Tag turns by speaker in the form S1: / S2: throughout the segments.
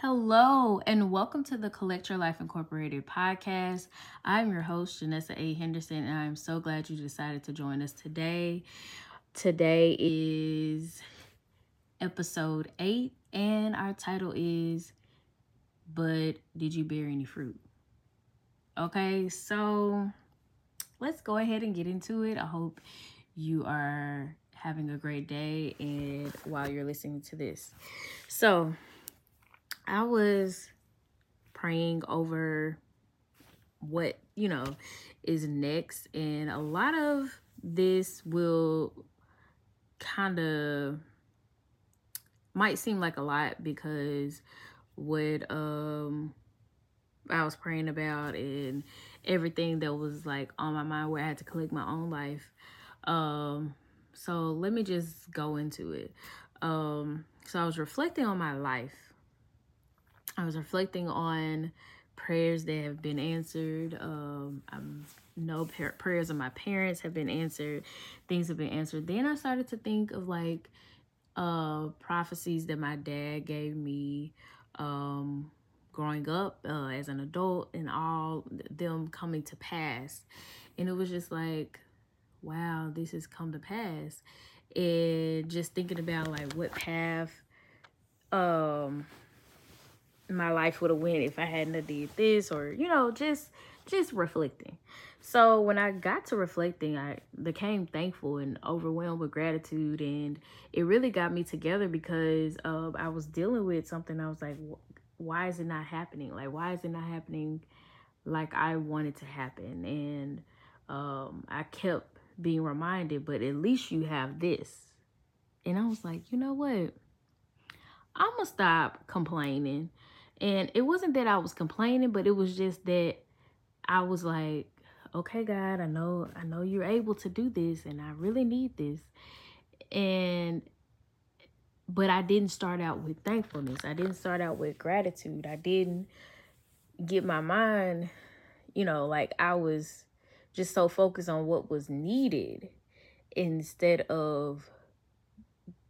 S1: Hello, and welcome to the Collect Your Life Incorporated podcast. I'm your host, Janessa A. Henderson, and I'm so glad you decided to join us today. Today is episode 8, and our title is But Did You Bear Any Fruit? Okay, so let's go ahead and get into it. I hope you are having a great day and while you're listening to this. So, I was praying over what, you know, is next. And a lot of this will kind of might seem like a lot because what um I was praying about and everything that was like on my mind where I had to collect my own life. Um so let me just go into it. Um so I was reflecting on my life I was reflecting on prayers that have been answered. Um, I know prayers of my parents have been answered. Things have been answered. Then I started to think of like uh, prophecies that my dad gave me um, growing up uh, as an adult and all them coming to pass. And it was just like, wow, this has come to pass. And just thinking about like what path um my life would have went if I hadn't did this or you know just just reflecting. So when I got to reflecting, I became thankful and overwhelmed with gratitude, and it really got me together because uh, I was dealing with something. I was like, why is it not happening? Like, why is it not happening like I wanted to happen? And um, I kept being reminded, but at least you have this. And I was like, you know what? I'm gonna stop complaining and it wasn't that I was complaining, but it was just that I was like, okay, God, I know, I know you're able to do this and I really need this. And, but I didn't start out with thankfulness. I didn't start out with gratitude. I didn't get my mind, you know, like I was just so focused on what was needed instead of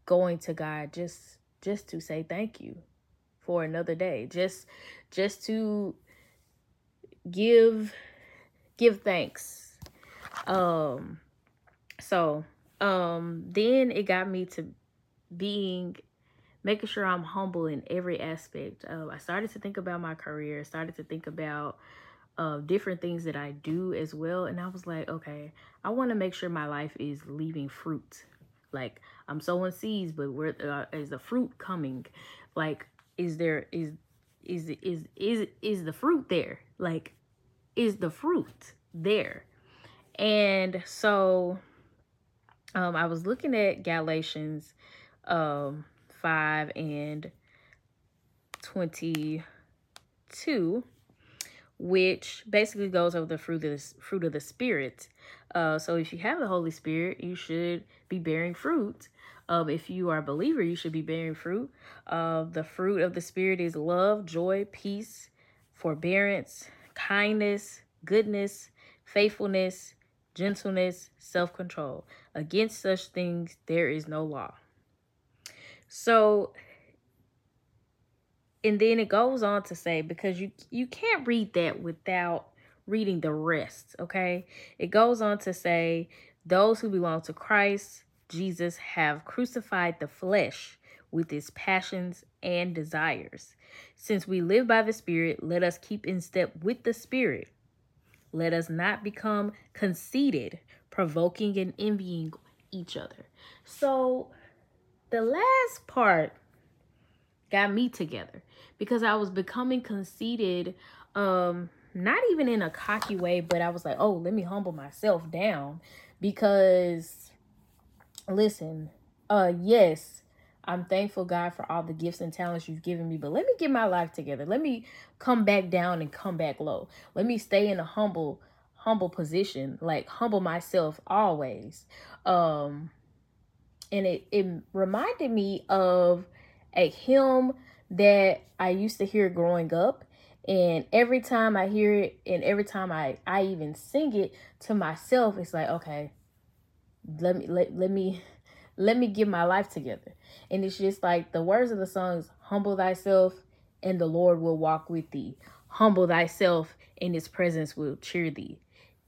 S1: going to God just just to say thank you for another day. Just just to give give thanks. Um so um then it got me to being making sure i'm humble in every aspect uh, i started to think about my career started to think about uh, different things that i do as well. And i was like okay i want to make sure my life is leaving fruit. Like i'm sowing seeds but where uh, is the fruit coming? Like is there is is is is is the fruit there? Like is the fruit there? And so um i was looking at galatians um 5 and 22 which basically goes over the fruit of the fruit of the spirit. Uh so if you have the holy spirit you should be bearing fruit um, if you are a believer, you should be bearing fruit. Uh, the fruit of the Spirit is love, joy, peace, forbearance, kindness, goodness, faithfulness, gentleness, self control. Against such things, there is no law. So, and then it goes on to say, because you, you can't read that without reading the rest, okay? It goes on to say, those who belong to Christ Jesus have crucified the flesh with its passions and desires. Since we live by the Spirit, let us keep in step with the Spirit. Let us not become conceited, provoking and envying each other. So, the last part got me together because I was becoming conceited, um, not even in a cocky way, but I was like, oh, let me humble myself down because listen, uh yes, I'm thankful God for all the gifts and talents you've given me, but let me get my life together. Let me come back down and come back low. Let me stay in a humble humble position, like humble myself always. Um and it it reminded me of a hymn that I used to hear growing up and every time I hear it and every time I I even sing it to myself it's like okay let me let, let me let me get my life together. And it's just like the words of the songs humble thyself and the Lord will walk with thee. Humble thyself and his presence will cheer thee.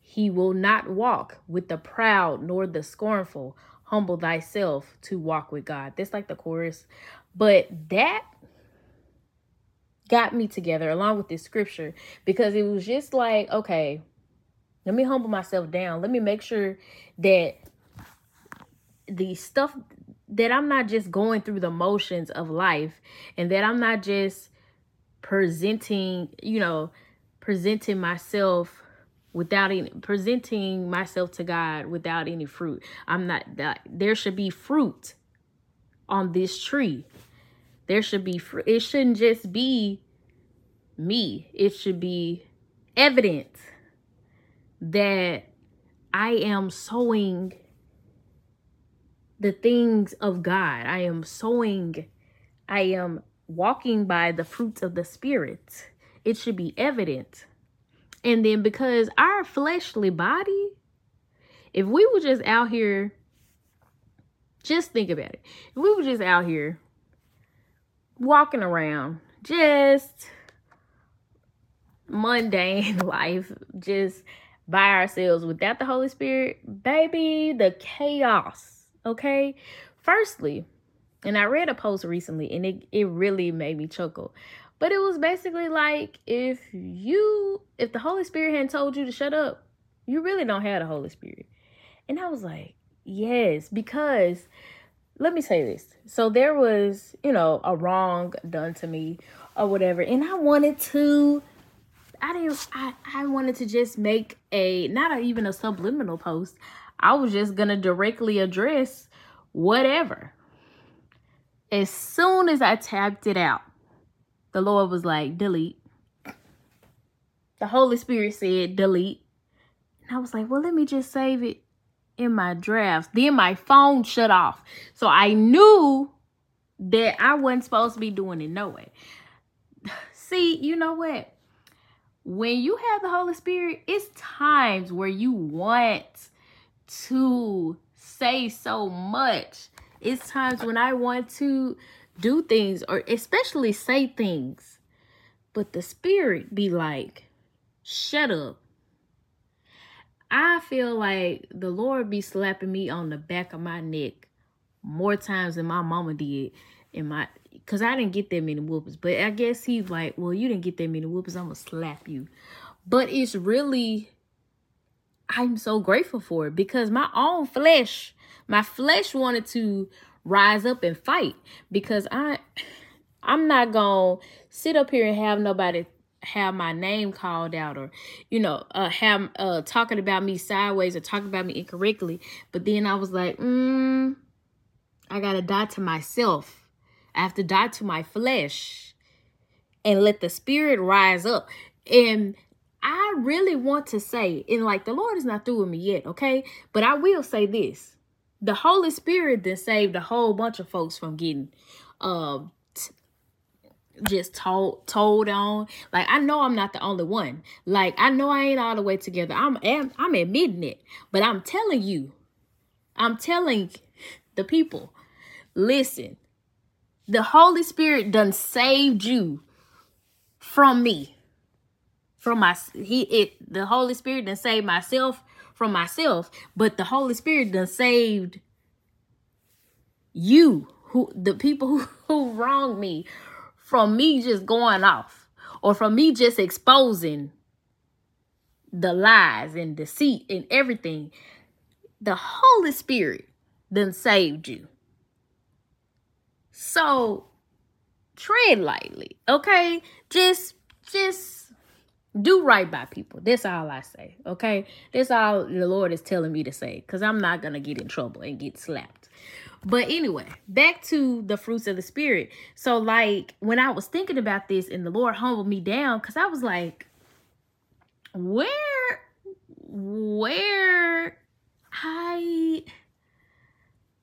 S1: He will not walk with the proud nor the scornful. Humble thyself to walk with God. That's like the chorus. But that got me together along with this scripture because it was just like, okay, let me humble myself down. Let me make sure that the stuff that I'm not just going through the motions of life and that I'm not just presenting, you know, presenting myself without any presenting myself to God without any fruit. I'm not that there should be fruit on this tree. There should be fruit. It shouldn't just be me. It should be evidence that I am sowing the things of God. I am sowing, I am walking by the fruits of the Spirit. It should be evident. And then because our fleshly body, if we were just out here, just think about it. If we were just out here walking around, just mundane life just by ourselves without the Holy Spirit, baby, the chaos. Okay. Firstly, and I read a post recently and it, it really made me chuckle. But it was basically like if you if the Holy Spirit hadn't told you to shut up, you really don't have the Holy Spirit. And I was like, yes, because let me say this. So there was, you know, a wrong done to me or whatever, and I wanted to I didn't I, I wanted to just make a not a, even a subliminal post. I was just gonna directly address whatever. As soon as I tapped it out, the Lord was like, delete. The Holy Spirit said, delete. And I was like, well, let me just save it in my drafts. Then my phone shut off. So I knew that I wasn't supposed to be doing it no way. See, you know what? when you have the Holy Spirit, it's times where you want to say so much. It's times when I want to do things or especially say things. But the Spirit be like, shut up. I feel like the Lord be slapping me on the back of my neck more times than my mama did in my because I didn't get that many whoopers. But I guess he's like, well, you didn't get that many whoopers. I'm to slap you. But it's really, I'm so grateful for it because my own flesh, my flesh wanted to rise up and fight because I, I'm not going to sit up here and have nobody have my name called out or you know uh have uh talking about me sideways or talking about me incorrectly but then i was like mm i gotta die to myself I have to die to my flesh and let the spirit rise up. And I really want to say, and like the Lord is not through with me yet, okay? But I will say this. The Holy Spirit then saved a whole bunch of folks from getting um just told told on. Like I know I'm not the only one. Like I know I ain't all the way together. I'm am, I'm admitting it. But I'm telling you, I'm telling the people, listen, the Holy Spirit done saved you from me. From my he it the Holy Spirit done saved myself from myself, but the Holy Spirit done saved you who the people who, who wronged me from me just going off or from me just exposing the lies and deceit and everything. The Holy Spirit then saved you. So tread lightly, okay? Just just do right by people. That's all I say, okay? That's all the Lord is telling me to say cuz I'm not to get in trouble and get slapped. But anyway, back to the fruits of the spirit. So like when I was thinking about this and the Lord humbled me down cuz I was like where where I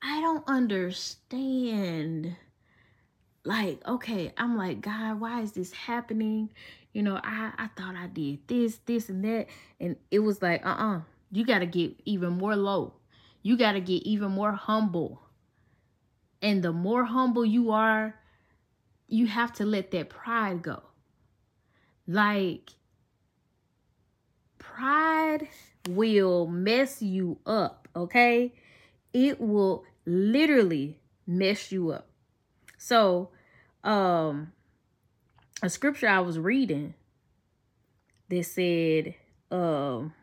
S1: I don't understand. Like, okay, I'm like, God, why is this happening? You know, I, I thought I did this, this, and that. And it was like, uh-uh, you got to get even more low. You got to get even more humble. And the more humble you are, you have to let that pride go. Like, pride will mess you up, okay? It will literally mess you up. So, um a scripture I was reading that said um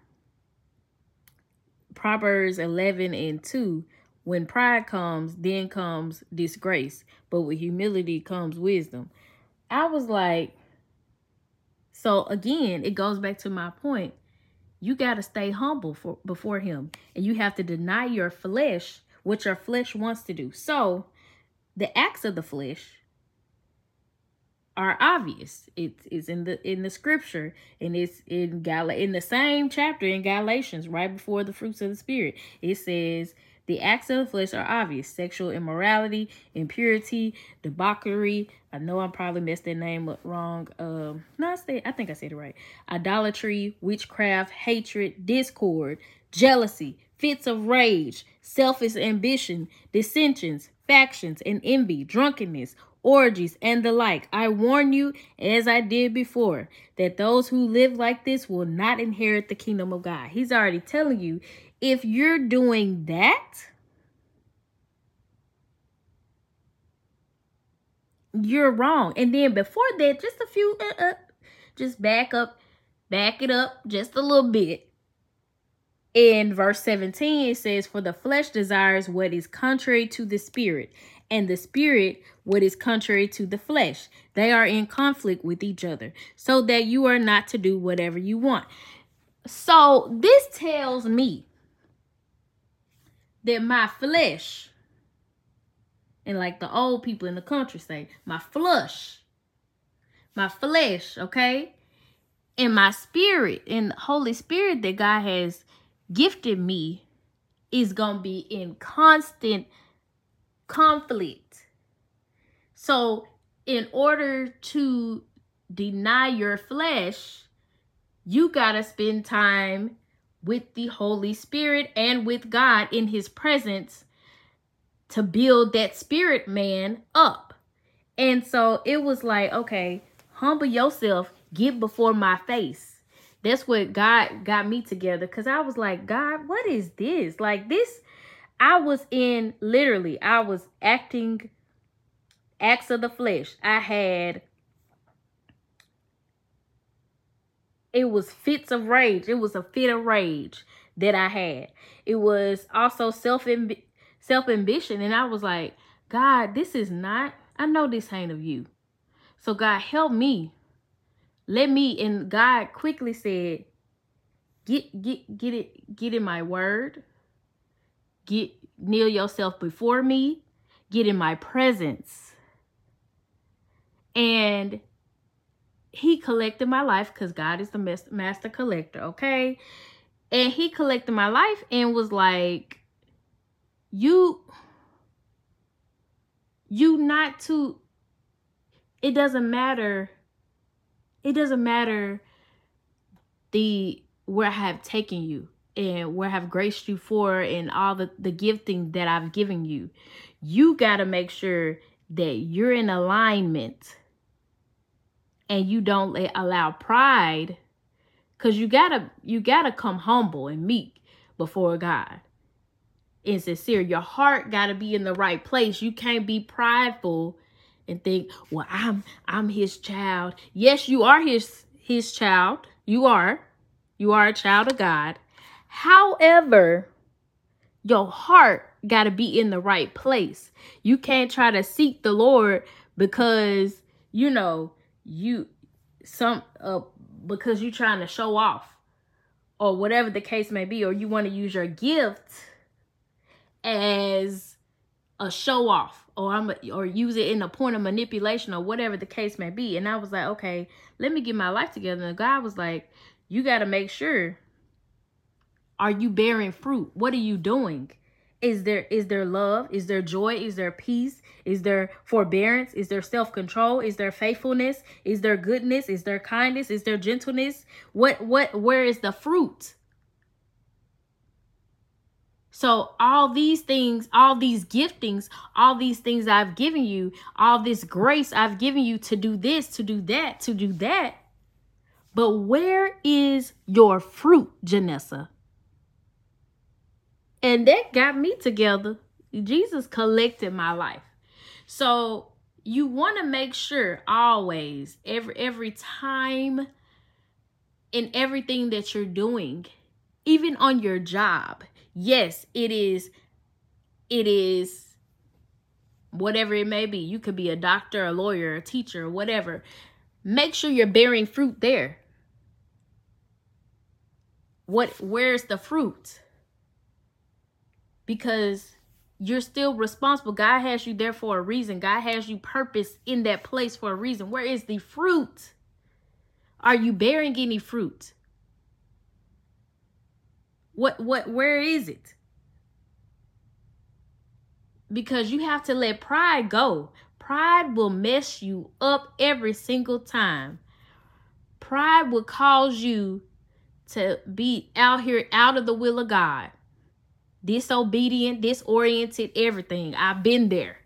S1: Proverbs 11 and 2 when pride comes, then comes disgrace, but with humility comes wisdom. I was like, so again, it goes back to my point you got to stay humble for before him and you have to deny your flesh what your flesh wants to do so the acts of the flesh are obvious it's, it's in the in the scripture and it's in Gal in the same chapter in galatians right before the fruits of the spirit it says the acts of the flesh are obvious sexual immorality, impurity, debauchery. I know I probably messed that name up wrong. Um, no, I, say, I think I said it right. Idolatry, witchcraft, hatred, discord, jealousy, fits of rage, selfish ambition, dissensions, factions, and envy, drunkenness, orgies, and the like. I warn you, as I did before, that those who live like this will not inherit the kingdom of God. He's already telling you if you're doing that, you're wrong. And then before that, just a few, uh, uh, just back up, back it up just a little bit. In verse 17, it says, For the flesh desires what is contrary to the spirit, and the spirit what is contrary to the flesh. They are in conflict with each other, so that you are not to do whatever you want. So this tells me that my flesh, and like the old people in the country say, my flesh, my flesh, okay? And my spirit and the Holy Spirit that God has gifted me is going to be in constant conflict. So, in order to deny your flesh, you got to spend time with the Holy Spirit and with God in his presence to build that spirit man up. And so it was like, okay, humble yourself, get before my face. That's what God got me together because I was like, God, what is this? Like, this, I was in literally, I was acting acts of the flesh. I had it was fits of rage. It was a fit of rage that I had. It was also self self ambition, and I was like, God, this is not. I know this ain't of you. So God, help me. Let me. And God quickly said, Get get get it get in my word. Get kneel yourself before me. Get in my presence. And he collected my life because God is the master collector, okay? And he collected my life and was like, you, you not to, it doesn't matter. It doesn't matter the, where I have taken you and where I have graced you for and all the, the gifting that I've given you. You got to make sure that you're in alignment and you don't let, allow pride because you gotta you gotta come humble and meek before god and sincere. Your heart gotta be in the right place. You can't be prideful and think well i'm i'm his child. Yes you are his his child. You are. You are a child of god however your heart got to be in the right place you can't try to seek the lord because you know you some uh because you're trying to show off or whatever the case may be or you want to use your gift as a show off or I'm a, or use it in a point of manipulation or whatever the case may be. And I was like, okay, let me get my life together. And God was like, you got to make sure are you bearing fruit? What are you doing? Is there is there love? Is there joy? Is there peace? Is there forbearance? Is there self-control? Is there faithfulness? Is there goodness? Is there kindness? Is there gentleness? What what where is the fruit? So all these things, all these giftings, all these things I've given you, all this grace I've given you to do this, to do that, to do that. But where is your fruit, Janessa? And that got me together. Jesus collected my life. So you want to make sure always, every every time in everything that you're doing, even on your job, yes, it is, it is whatever it may be. You could be a doctor, a lawyer, a teacher, whatever. Make sure you're bearing fruit there. What where's the fruit? Because you're still responsible. God has you there for a reason. God has you purpose in that place for a reason. Where is the fruit? Are you bearing any fruit? What what where is it? Because you have to let pride go. Pride will mess you up every single time. Pride will cause you to be out here out of the will of God. Disobedient, disoriented, everything. I've been there.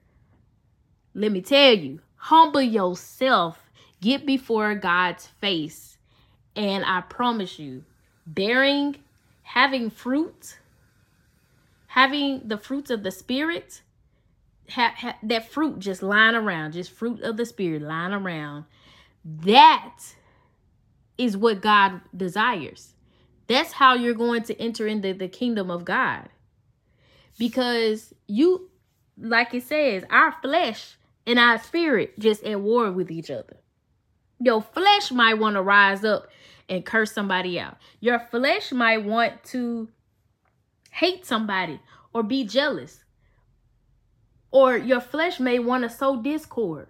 S1: Let me tell you, humble yourself, get before God's face, and I promise you, bearing having fruit, having the fruits of the spirit, ha, ha, that fruit just lying around, just fruit of the spirit lying around. That is what God desires. That's how you're going to enter into the kingdom of God. Because you, like it says, our flesh and our spirit just at war with each other. Your flesh might want to rise up and curse somebody out. Your flesh might want to hate somebody or be jealous. Or your flesh may want to sow discord.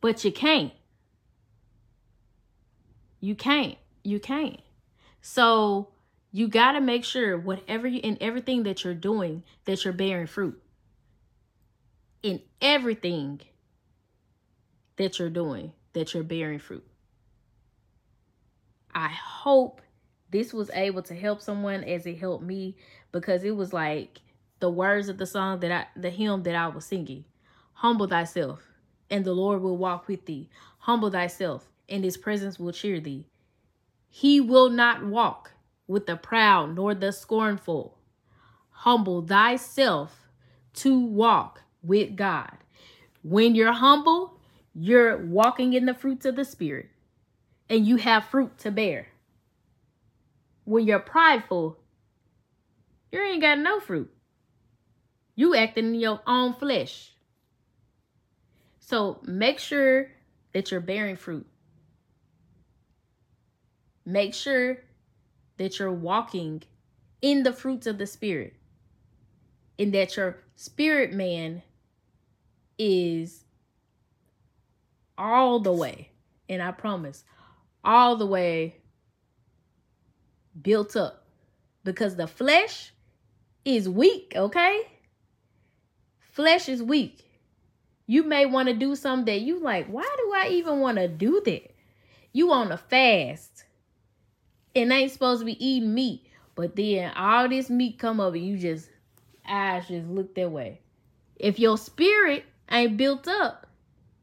S1: But you can't. You can't. You can't. So you got to make sure whatever you in everything that you're doing that you're bearing fruit. In everything that you're doing that you're bearing fruit. I hope this was able to help someone as it helped me because it was like the words of the song that I, the hymn that I was singing. Humble thyself, and the Lord will walk with thee. Humble thyself, and his presence will cheer thee. He will not walk with the proud nor the scornful. Humble thyself to walk with God. When you're humble, you're walking in the fruits of the Spirit and you have fruit to bear. When you're prideful, you ain't got no fruit. You acting in your own flesh. So make sure that you're bearing fruit. Make sure that you're walking in the fruits of the Spirit and that your spirit man is all the way, and I promise, all the way built up because the flesh is weak, okay? Flesh is weak. You may want to do something that you like, why do I even want to do that? You on a fast and ain't supposed to be eating meat, but then all this meat come up and you just eyes just look that way. If your spirit ain't built up,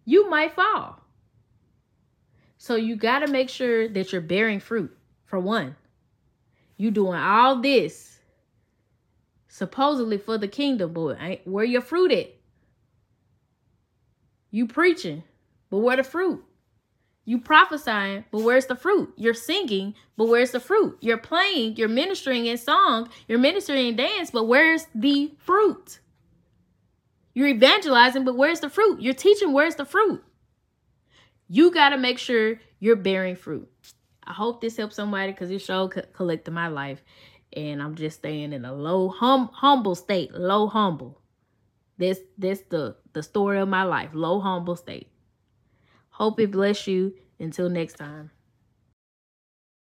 S1: you might fall. So you got to make sure that you're bearing fruit, for one. You doing all this supposedly for the kingdom, but where your fruit at? You preaching, but where the fruit? You prophesying, but where's the fruit? You're singing, but where's the fruit? You're playing, you're ministering in song, you're ministering in dance, but where's the fruit? You're evangelizing, but where's the fruit? You're teaching, where's the fruit? You got to make sure you're bearing fruit. I hope this helps somebody because this show collected my life. And I'm just staying in a low, hum, humble state, low, humble. This this the the story of my life. Low humble state. Hope it bless you. Until next time.